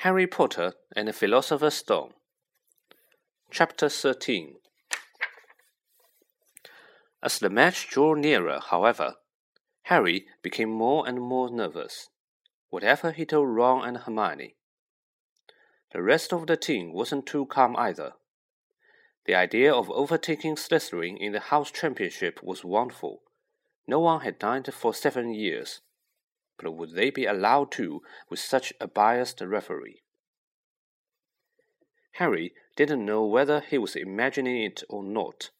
Harry Potter and the Philosopher's Stone. Chapter 13 As the match drew nearer, however, Harry became more and more nervous, whatever he told Ron and Hermione. The rest of the team wasn't too calm either. The idea of overtaking Slytherin in the house championship was wonderful. No one had done it for seven years but would they be allowed to with such a biased referee? Harry didn't know whether he was imagining it or not,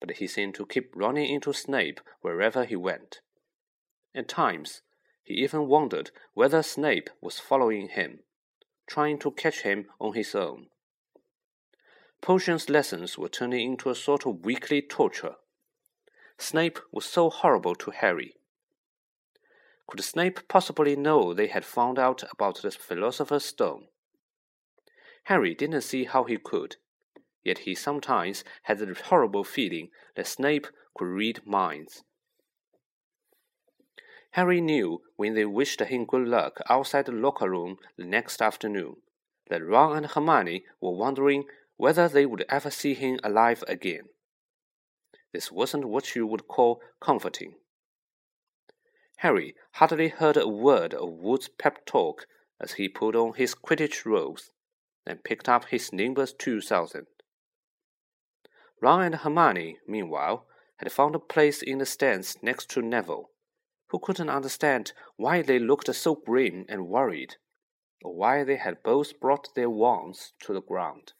but he seemed to keep running into Snape wherever he went. At times, he even wondered whether Snape was following him, trying to catch him on his own. Potions lessons were turning into a sort of weekly torture. Snape was so horrible to Harry could Snape possibly know they had found out about the Philosopher's Stone? Harry didn't see how he could, yet he sometimes had the horrible feeling that Snape could read minds. Harry knew when they wished him good luck outside the locker room the next afternoon that Ron and Hermione were wondering whether they would ever see him alive again. This wasn't what you would call comforting. Harry hardly heard a word of Wood's pep talk as he put on his Quidditch robes and picked up his Nimbus 2000. Ron and Hermione, meanwhile, had found a place in the stands next to Neville, who couldn't understand why they looked so grim and worried, or why they had both brought their wands to the ground.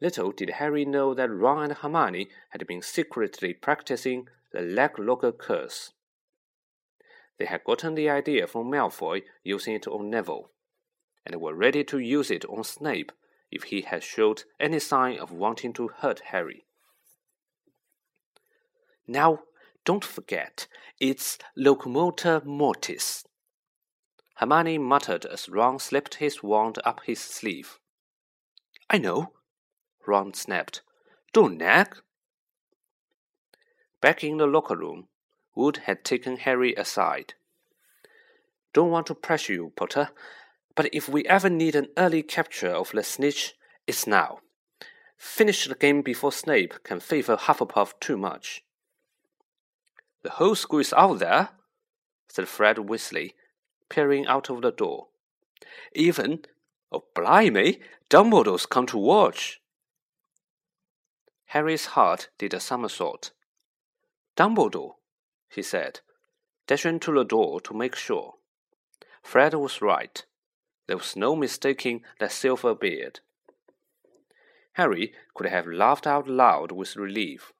Little did Harry know that Ron and Hermione had been secretly practicing the Leglocker curse. They had gotten the idea from Malfoy using it on Neville, and were ready to use it on Snape if he had showed any sign of wanting to hurt Harry. Now, don't forget, it's locomotor mortis. Hermione muttered as Ron slipped his wand up his sleeve. I know, Ron snapped. Don't nag. Back in the locker room, Wood had taken Harry aside. Don't want to pressure you, Potter, but if we ever need an early capture of the snitch, it's now. Finish the game before Snape can favor Hufflepuff too much. The whole school is out there, said Fred Weasley, peering out of the door. Even, oh blimey, Dumbledore's come to watch. Harry's heart did a somersault. Dumbledore, he said, dashing to the door to make sure. Fred was right. There was no mistaking that silver beard. Harry could have laughed out loud with relief.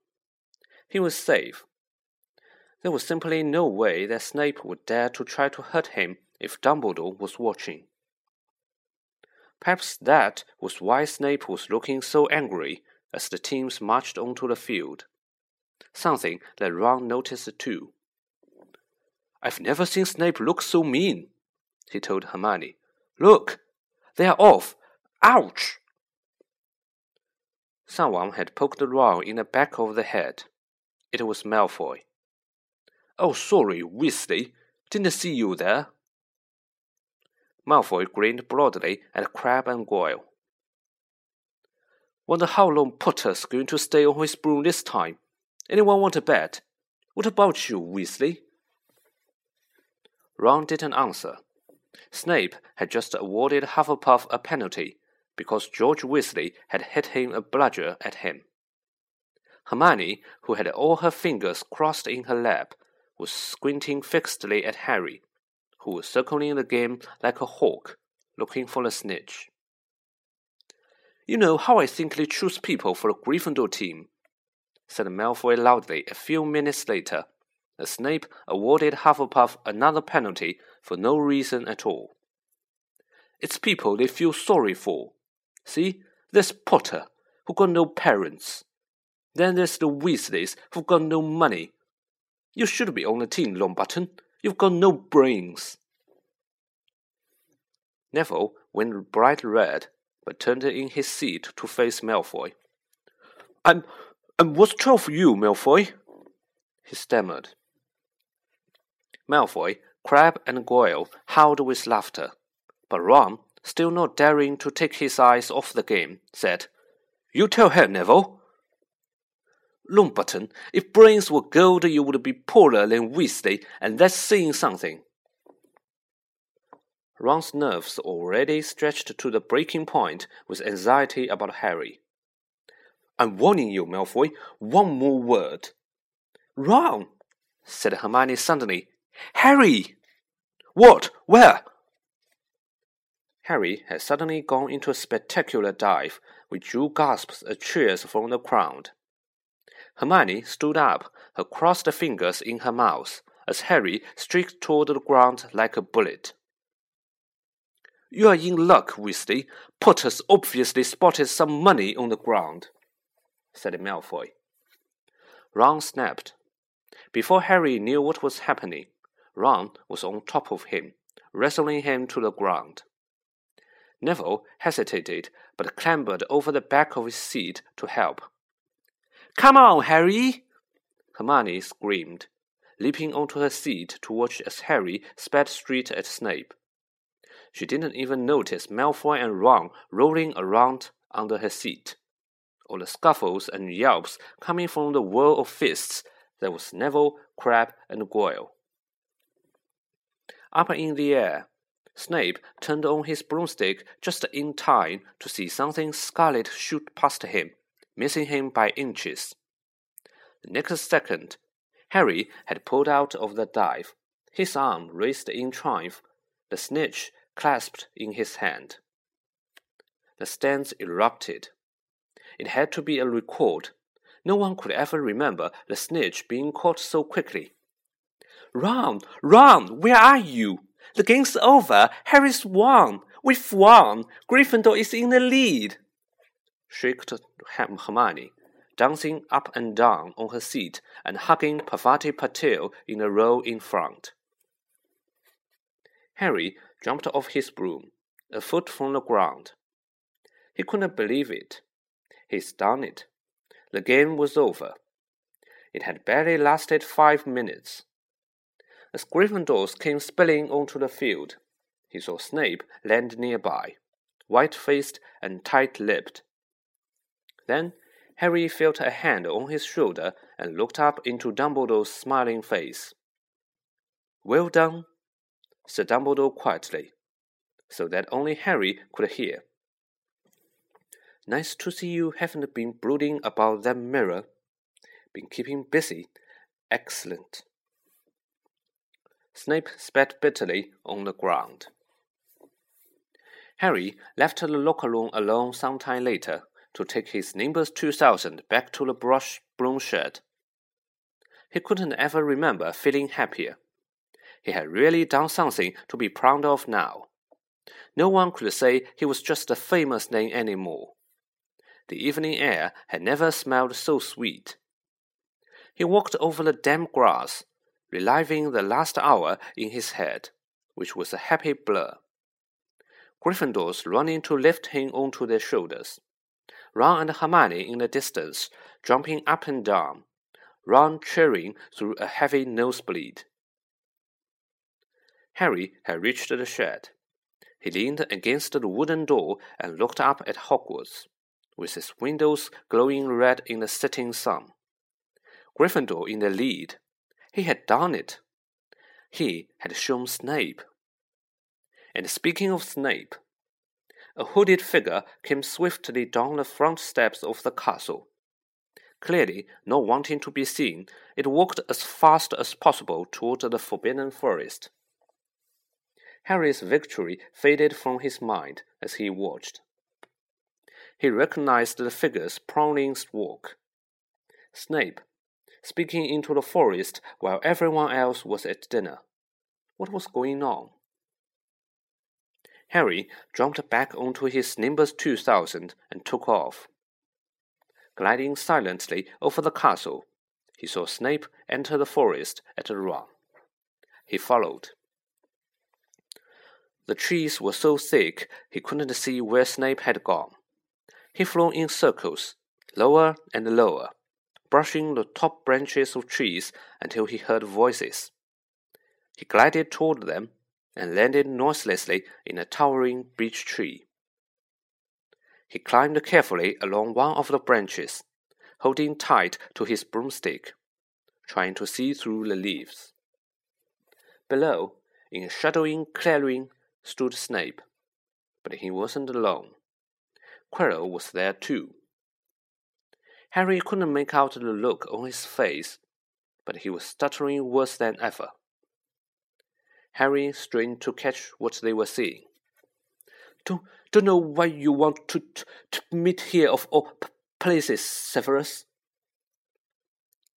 He was safe. There was simply no way that Snape would dare to try to hurt him if Dumbledore was watching. Perhaps that was why Snape was looking so angry as the teams marched onto the field something that Ron noticed too. I've never seen Snape look so mean, he told Hermione. Look, they are off. Ouch! Someone had poked Ron in the back of the head. It was Malfoy. Oh, sorry, Weasley. Didn't see you there. Malfoy grinned broadly at Crabbe and Goyle. Wonder how long Potter's going to stay on his broom this time, Anyone want a bet? What about you, Weasley? Ron didn't answer. Snape had just awarded Hufflepuff a penalty because George Weasley had hit him a bludger at him. Hermione, who had all her fingers crossed in her lap, was squinting fixedly at Harry, who was circling the game like a hawk, looking for the snitch. You know how I think they choose people for a Gryffindor team, said Malfoy loudly a few minutes later, as Snape awarded Hufflepuff another penalty for no reason at all. It's people they feel sorry for. See, there's Potter, who got no parents. Then there's the Weasleys, who've got no money. You should be on the team, Longbottom. You've got no brains. Neville went bright red, but turned in his seat to face Malfoy. I'm and what's trouble for you, Malfoy? he stammered. Malfoy, Crabbe, and Goyle howled with laughter, But Ron, still not daring to take his eyes off the game, said, You tell her, Neville. Longbottom, if brains were gold, you would be poorer than Weasley, and that's saying something. Ron's nerves already stretched to the breaking point with anxiety about Harry. I'm warning you, Malfoy, one more word. Ron, said Hermione suddenly. Harry! What? Where? Harry had suddenly gone into a spectacular dive, which drew gasps and cheers from the crowd. Hermione stood up, her crossed fingers in her mouth, as Harry streaked toward the ground like a bullet. You're in luck, Weasley. Potter's obviously spotted some money on the ground, said Malfoy. Ron snapped. Before Harry knew what was happening, Ron was on top of him, wrestling him to the ground. Neville hesitated, but clambered over the back of his seat to help. Come on, Harry! Hermione screamed, leaping onto her seat to watch as Harry sped straight at Snape. She didn't even notice Malfoy and Ron rolling around under her seat, or the scuffles and yelps coming from the whirl of fists that was Neville, Crabbe, and Goyle. Up in the air, Snape turned on his broomstick just in time to see something scarlet shoot past him, missing him by inches. The next second, Harry had pulled out of the dive, his arm raised in triumph, the snitch clasped in his hand. The stands erupted. It had to be a record. No one could ever remember the snitch being caught so quickly. Ron! Ron! where are you? The game's over. Harry's won. We've won. Gryffindor is in the lead. Shrieked Hermione, dancing up and down on her seat and hugging Parvati Patil in a row in front. Harry jumped off his broom, a foot from the ground. He couldn't believe it. He'd done it. The game was over. It had barely lasted five minutes. As Gryffindors came spilling onto the field, he saw Snape land nearby, white faced and tight lipped. Then Harry felt a hand on his shoulder and looked up into Dumbledore's smiling face. Well done, said Dumbledore quietly, so that only Harry could hear. Nice to see you haven't been brooding about that mirror. Been keeping busy. Excellent. Snape spat bitterly on the ground. Harry left the locker room alone some time later to take his Nimbus 2000 back to the brush broom shed. He couldn't ever remember feeling happier. He had really done something to be proud of now. No one could say he was just a famous name any more. The evening air had never smelled so sweet. He walked over the damp grass reliving the last hour in his head, which was a happy blur. Gryffindors running to lift him onto their shoulders. Ron and Hermione in the distance, jumping up and down. Ron cheering through a heavy nosebleed. Harry had reached the shed. He leaned against the wooden door and looked up at Hogwarts, with its windows glowing red in the setting sun. Gryffindor in the lead, he had done it. He had shown Snape. And speaking of Snape, a hooded figure came swiftly down the front steps of the castle. Clearly, not wanting to be seen, it walked as fast as possible toward the forbidden forest. Harry's victory faded from his mind as he watched. He recognized the figure's prowling walk. Snape speaking into the forest while everyone else was at dinner. What was going on? Harry jumped back onto his Nimbus 2000 and took off. Gliding silently over the castle, he saw Snape enter the forest at a run. He followed. The trees were so thick he couldn't see where Snape had gone. He flew in circles, lower and lower, brushing the top branches of trees until he heard voices. He glided toward them, and landed noiselessly in a towering beech tree. He climbed carefully along one of the branches, holding tight to his broomstick, trying to see through the leaves. Below, in a shadowing clearing, stood Snape, but he wasn't alone. Quirrell was there too. Harry couldn't make out the look on his face, but he was stuttering worse than ever. Harry strained to catch what they were saying. Don't, don't know why you want to, to, to meet here of all places, Severus.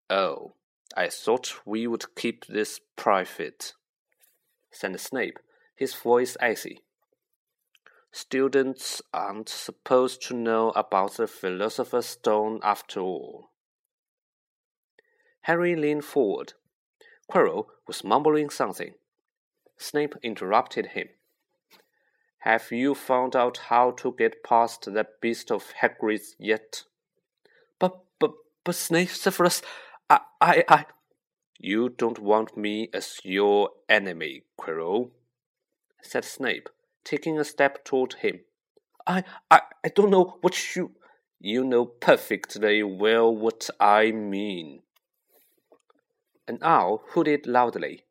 Oh, I thought we would keep this private, said Snape, his voice icy. Students aren't supposed to know about the Philosopher's Stone after all. Harry leaned forward. Quirrell was mumbling something. Snape interrupted him. Have you found out how to get past that beast of Hagrid's yet? But, but, but Snape, Severus, I, I, I. You don't want me as your enemy, Quirrell, said Snape, taking a step toward him. I, I, I don't know what you. You know perfectly well what I mean. An owl hooted loudly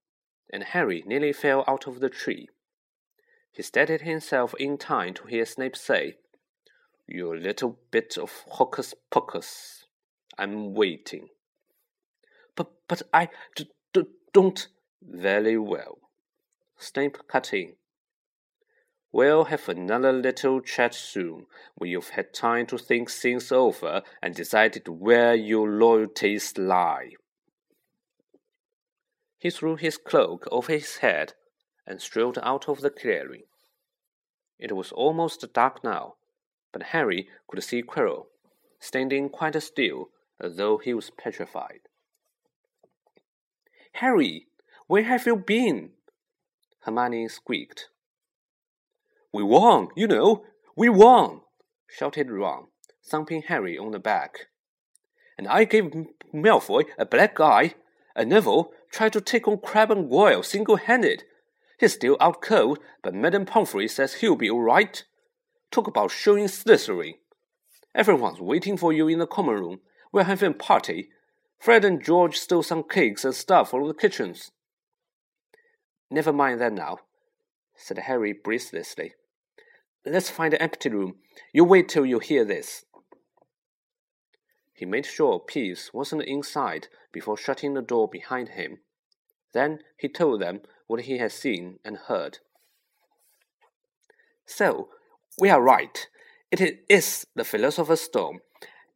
and Harry nearly fell out of the tree. He steadied himself in time to hear Snape say, You little bit of hocus pocus. I'm waiting. But, but I d- d- don't. Very well. Snape cut in. We'll have another little chat soon, when you've had time to think things over and decided where your loyalties lie. He threw his cloak over his head and strolled out of the clearing. It was almost dark now, but Harry could see Quirrell, standing quite still as though he was petrified. Harry, where have you been? Hermione squeaked. We won, you know, we won, shouted Ron, thumping Harry on the back. And I gave Malfoy a black eye and Neville tried to take on Crabbe and Goyle single-handed. He's still out cold, but Madame Pomfrey says he'll be all right. Talk about showing Slytherin. Everyone's waiting for you in the common room. We're having a party. Fred and George stole some cakes and stuff from the kitchens. Never mind that now, said Harry breathlessly. Let's find an empty room. You wait till you hear this. He made sure Peeves wasn't inside before shutting the door behind him. Then he told them what he had seen and heard. So, we are right. It is the Philosopher's Stone,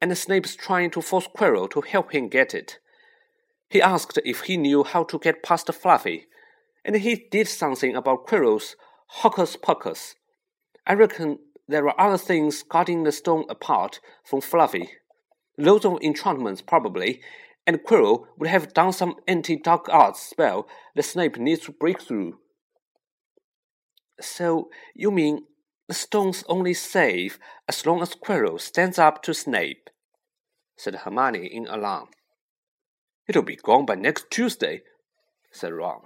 and Snape's trying to force Quirrell to help him get it. He asked if he knew how to get past Fluffy, and he did something about Quirrell's hocus pocus. I reckon there are other things guarding the stone apart from Fluffy. Loads of enchantments, probably, and Quirrell would have done some anti-dark arts spell that Snape needs to break through. So, you mean the stone's only safe as long as Quirrell stands up to Snape? said Hermione in alarm. It'll be gone by next Tuesday, said Ron.